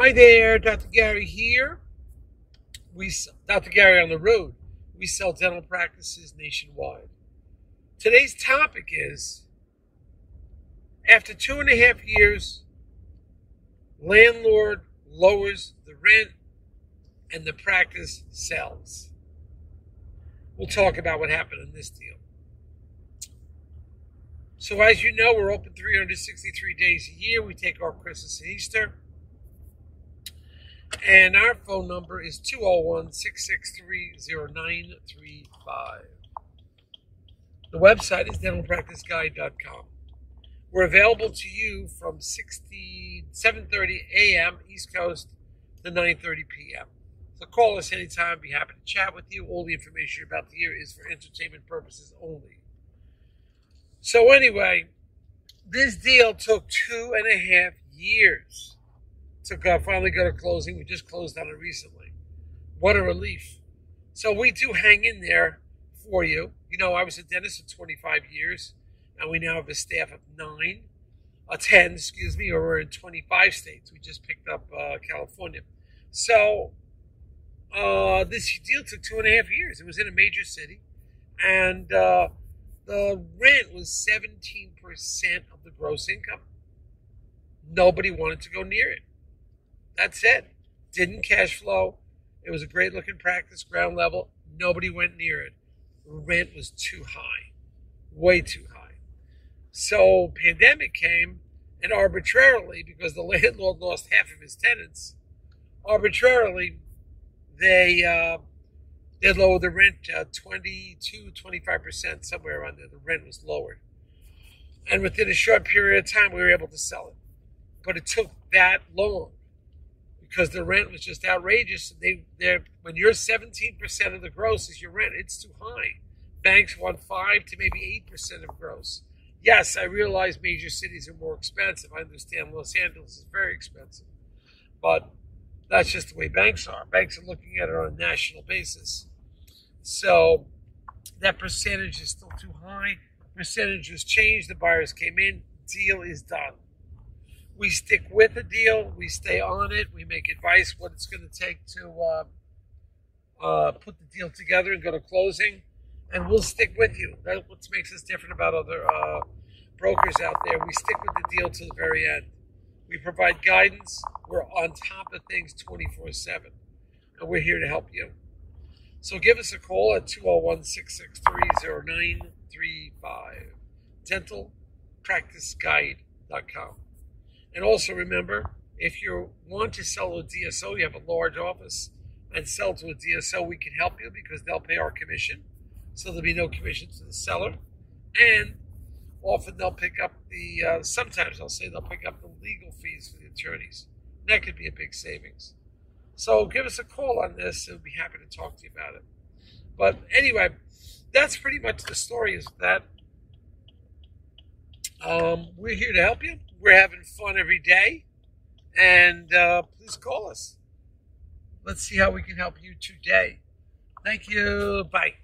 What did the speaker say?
Hi there, Dr. Gary here. We, Dr. Gary on the road. We sell dental practices nationwide. Today's topic is after two and a half years, landlord lowers the rent and the practice sells. We'll talk about what happened in this deal. So, as you know, we're open 363 days a year. We take our Christmas and Easter. And our phone number is 201 663 0935. The website is dentalpracticeguide.com. We're available to you from 60, 7.30 a.m. East Coast to 9.30 p.m. So call us anytime. Be happy to chat with you. All the information about the year is for entertainment purposes only. So anyway, this deal took two and a half years to go, finally go to closing. We just closed on it recently. What a relief. So we do hang in there for you. You know, I was a dentist for 25 years and we now have a staff of nine, uh, 10, excuse me, or we're in 25 states. We just picked up uh, California. So uh, this deal took two and a half years. It was in a major city, and uh, the rent was 17% of the gross income. Nobody wanted to go near it. That's it. Didn't cash flow. It was a great looking practice, ground level. Nobody went near it. Rent was too high, way too high. So pandemic came, and arbitrarily, because the landlord lost half of his tenants, arbitrarily they uh, they lowered the rent uh, 22, 25 percent somewhere around there. The rent was lowered, and within a short period of time, we were able to sell it. But it took that long because the rent was just outrageous. They they when you're 17 percent of the gross is your rent, it's too high. Banks want five to maybe eight percent of gross yes, I realize major cities are more expensive. I understand Los Angeles is very expensive. But that's just the way banks are. Banks are looking at it on a national basis. So that percentage is still too high. Percentage was changed. The buyers came in. Deal is done. We stick with the deal. We stay on it. We make advice what it's going to take to uh, uh, put the deal together and go to closing and we'll stick with you. That's what makes us different about other uh, brokers out there. We stick with the deal to the very end. We provide guidance. We're on top of things 24 7. And we're here to help you. So give us a call at 201 663 0935. DentalPracticeGuide.com. And also remember, if you want to sell a DSO, you have a large office, and sell to a DSO, we can help you because they'll pay our commission so there'll be no commission to the seller. And often they'll pick up the, uh, sometimes I'll say they'll pick up the legal fees for the attorneys. That could be a big savings. So give us a call on this and we'll be happy to talk to you about it. But anyway, that's pretty much the story is that um, we're here to help you. We're having fun every day. And uh, please call us. Let's see how we can help you today. Thank you. Bye.